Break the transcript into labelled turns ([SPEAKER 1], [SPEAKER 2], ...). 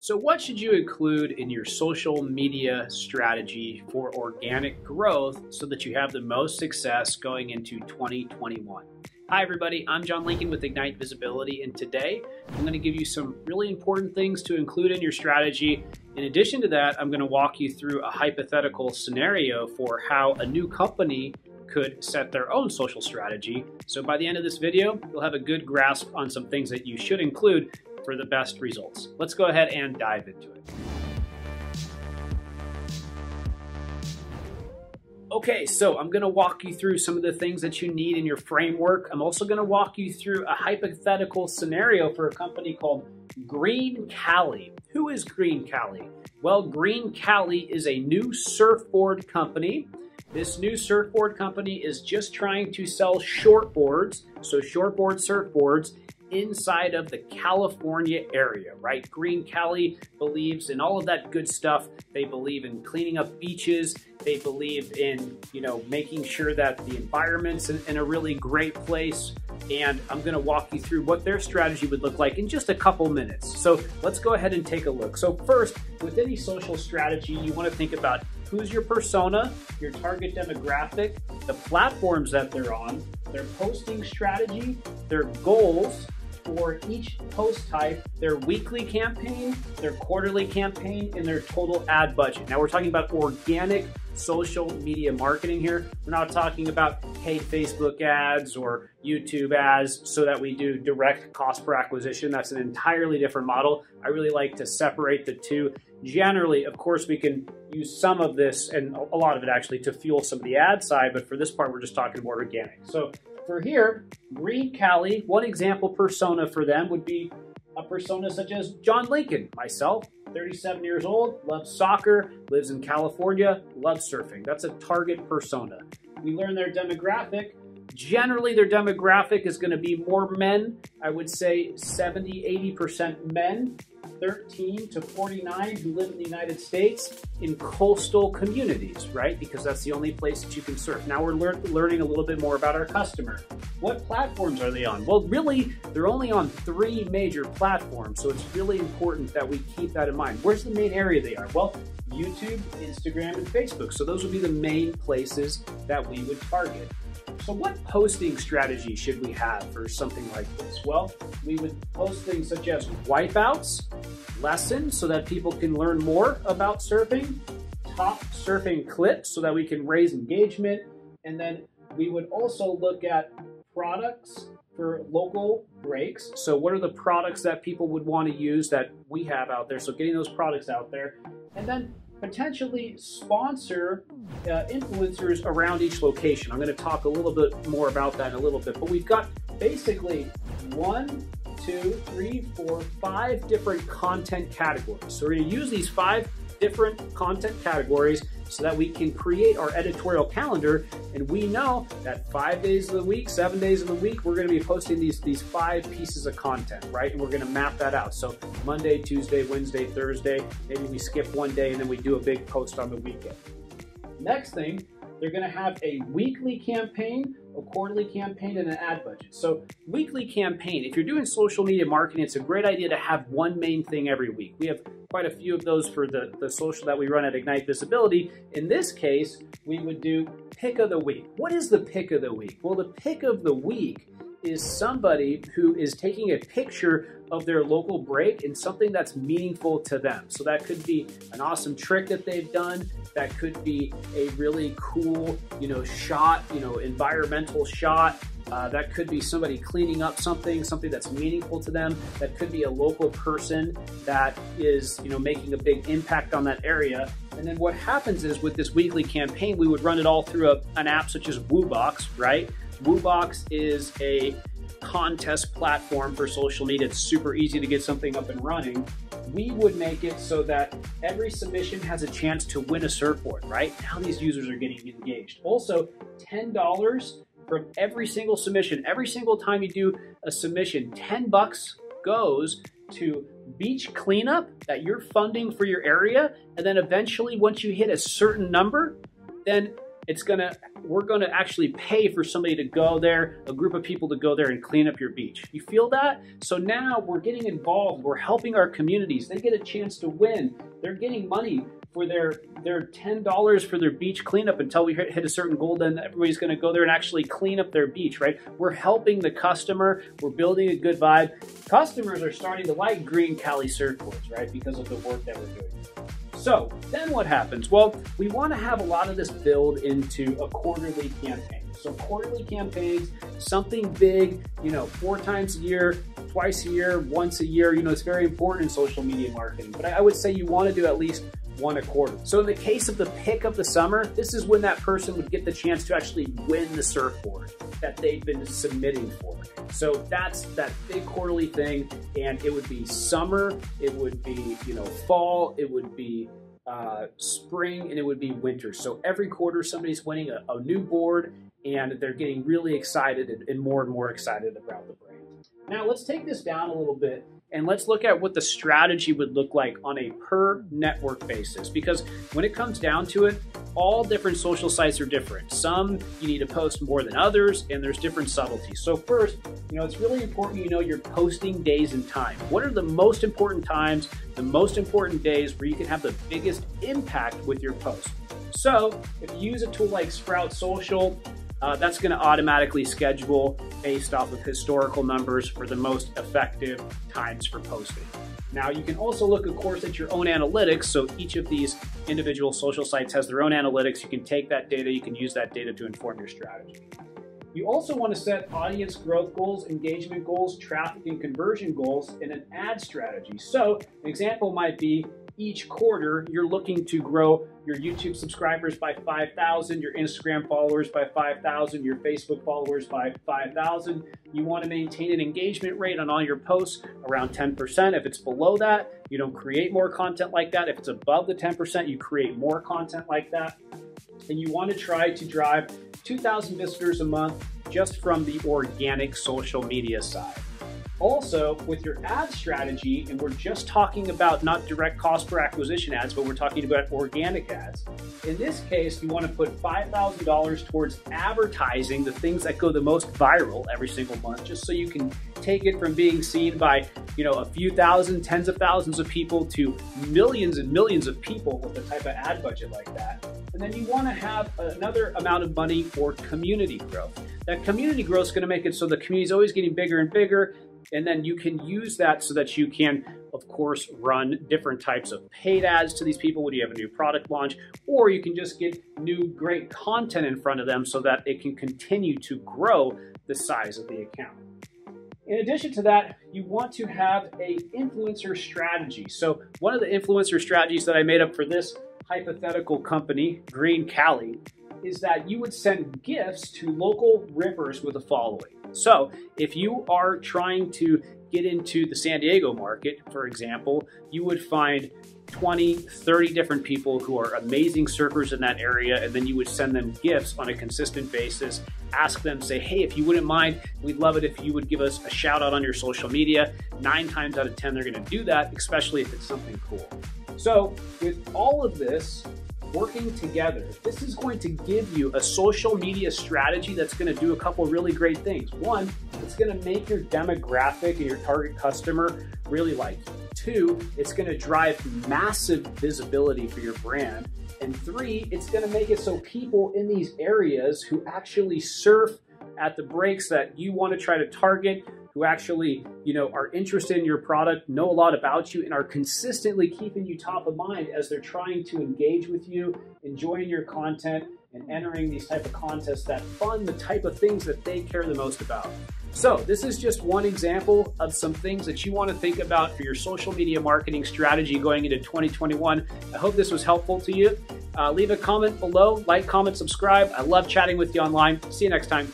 [SPEAKER 1] So, what should you include in your social media strategy for organic growth so that you have the most success going into 2021? Hi, everybody. I'm John Lincoln with Ignite Visibility, and today I'm going to give you some really important things to include in your strategy. In addition to that, I'm going to walk you through a hypothetical scenario for how a new company could set their own social strategy. So by the end of this video, you'll have a good grasp on some things that you should include for the best results. Let's go ahead and dive into it. Okay, so I'm to walk you through some of the things that you need in your framework. I'm also to walk you through a hypothetical scenario for a company called Green Cali. Who is Green Cali? Well, Green Cali is a new surfboard company. This new surfboard company is just trying to sell shortboards, so shortboard surfboards, inside of the California area, right? Green Cali believes in all of that good stuff. They believe in cleaning up beaches. They believe in, you know, making sure that the environment's in, in a really great place. And I'm going to walk you through what their strategy would look like in just a couple minutes. So let's go ahead and take a look. So first, with any social strategy, you want to think about who's your persona, your target demographic, the platforms that they're on, their posting strategy, their goals, for each post type, their weekly campaign, their quarterly campaign, and their total ad budget. Now we're talking about organic social media marketing here. We're not talking about paid Facebook ads or YouTube ads so that we do direct cost per acquisition. That's an entirely different model. I really like to separate the two. Generally, of course, we can use some of this and a lot of it actually to fuel some of the ad side, but for this part, we're just talking about organic. So for here, Green Cali, one example persona for them would be a persona such as John Lincoln, myself, 37 years old, loves soccer, lives in California, loves surfing. That's a target persona. We learn their demographic. Generally, their demographic is going to be more men. I would say 70, 80% men. 13 to 49 who live in the United States in coastal communities, right? Because that's the only place that you can surf. Now we're lear- learning a little bit more about our customer. What platforms are they on? Well, really, they're only on three major platforms, so it's really important that we keep that in mind. Where's the main area they are? Well, YouTube, Instagram, and Facebook. So those would be the main places that we would target. So, what posting strategy should we have for something like this? Well, we would post things such as wipeouts, lessons so that people can learn more about surfing, top surfing clips so that we can raise engagement, and then we would also look at products for local breaks. So, what are the products that people would want to use that we have out there? So, getting those products out there. And then potentially sponsor uh, influencers around each location. I'm going to talk a little bit more about that in a little bit, but we've got basically one, two, three, four, five different content categories. So we're going to use these five different content categories so that we can create our editorial calendar. And we know that five days of the week, seven days of the week, we're to be posting these, these five pieces of content, right? And we're to map that out. So Monday, Tuesday, Wednesday, Thursday, maybe we skip one day and then we do a big post on the weekend. Next thing, they're to have a weekly campaign, a quarterly campaign, and an ad budget. So, weekly campaign, if you're doing social media marketing, it's a great idea to have one main thing every week. We have quite a few of those for the, the social that we run at Ignite Visibility. In this case, we would do pick of the week. What is the pick of the week? Well, the pick of the week is somebody who is taking a picture of their local break and something that's meaningful to them. So that could be an awesome trick that they've done. That could be a really cool, you know, shot, you know, environmental shot. Uh, that could be somebody cleaning up something, something that's meaningful to them. That could be a local person that is, you know, making a big impact on that area. And then what happens is with this weekly campaign, we would run it all through a, an app such as WooBox, right? WooBox is a contest platform for social media. It's super easy to get something up and running. We would make it so that every submission has a chance to win a surfboard, right? Now these users are getting engaged. Also, $10 from every single submission. Every single time you do a submission, 10 bucks goes to beach cleanup that you're funding for your area. And then eventually, once you hit a certain number, then it's gonna we're gonna actually pay for somebody to go there, a group of people to go there and clean up your beach. You feel that? So now we're getting involved. We're helping our communities. They get a chance to win. They're getting money for their their ten dollars for their beach cleanup until we hit, hit a certain goal. Then everybody's going to go there and actually clean up their beach. Right? We're helping the customer. We're building a good vibe. Customers are starting to like Green Cali surfboards, right? Because of the work that we're doing. So then what happens? Well, we want to have a lot of this build into a quarterly campaign. So quarterly campaigns, something big, you know, four times a year, twice a year, once a year. You know, it's very important in social media marketing. But I would say you want to do at least one a quarter. So in the case of the pick of the summer, this is when that person would get the chance to actually win the surfboard that they've been submitting for. So that's that big quarterly thing, and it would be summer, it would be you know fall, it would be uh, spring, and it would be winter. So every quarter, somebody's winning a, a new board, and they're getting really excited and, and more and more excited about the brand. Now let's take this down a little bit and let's look at what the strategy would look like on a per network basis. Because when it comes down to it, all different social sites are different. Some you need to post more than others, and there's different subtleties. So, first, you know, it's really important you know your posting days and time. What are the most important times, the most important days where you can have the biggest impact with your post? So, if you use a tool like Sprout Social, uh, that's going to automatically schedule based off of historical numbers for the most effective times for posting. Now, you can also look, of course, at your own analytics. So each of these individual social sites has their own analytics. You can take that data, you can use that data to inform your strategy. You also want to set audience growth goals, engagement goals, traffic and conversion goals in an ad strategy. So, an example might be each quarter you're looking to grow your YouTube subscribers by 5,000, your Instagram followers by 5,000, your Facebook followers by 5,000. You want to maintain an engagement rate on all your posts around 10%. If it's below that, you don't create more content like that. If it's above the 10%, you create more content like that. And you want to try to drive 2,000 visitors a month just from the organic social media side. Also, with your ad strategy, and we're just talking about not direct cost per acquisition ads, but we're talking about organic ads. In this case, you want to put $5,000 towards advertising the things that go the most viral every single month, just so you can take it from being seen by, you know, a few thousand, tens of thousands of people to millions and millions of people with a type of ad budget like that. And then you want to have another amount of money for community growth. That community growth is going to make it so the community is always getting bigger and bigger. And then you can use that so that you can, of course, run different types of paid ads to these people when you have a new product launch, or you can just get new great content in front of them so that it can continue to grow the size of the account. In addition to that, you want to have a influencer strategy. So one of the influencer strategies that I made up for this hypothetical company, Green Cali, is that you would send gifts to local rivers with the following. So, if you are trying to get into the San Diego market, for example, you would find 20, 30 different people who are amazing surfers in that area, and then you would send them gifts on a consistent basis. Ask them, say, hey, if you wouldn't mind, we'd love it if you would give us a shout out on your social media. Nine times out of 10, they're gonna do that, especially if it's something cool. So, with all of this, working together, this is going to give you a social media strategy that's going to do a couple really great things. One, it's going to make your demographic and your target customer really like you. Two, it's going to drive massive visibility for your brand. And three, it's going to make it so people in these areas who actually surf at the breaks that you want to try to target who actually, you know, are interested in your product, know a lot about you, and are consistently keeping you top of mind as they're trying to engage with you, enjoying your content, and entering these type of contests that fund the type of things that they care the most about. So, this is just one example of some things that you want to think about for your social media marketing strategy going into 2021. I hope this was helpful to you. Uh, leave a comment below, like, comment, subscribe. I love chatting with you online. See you next time.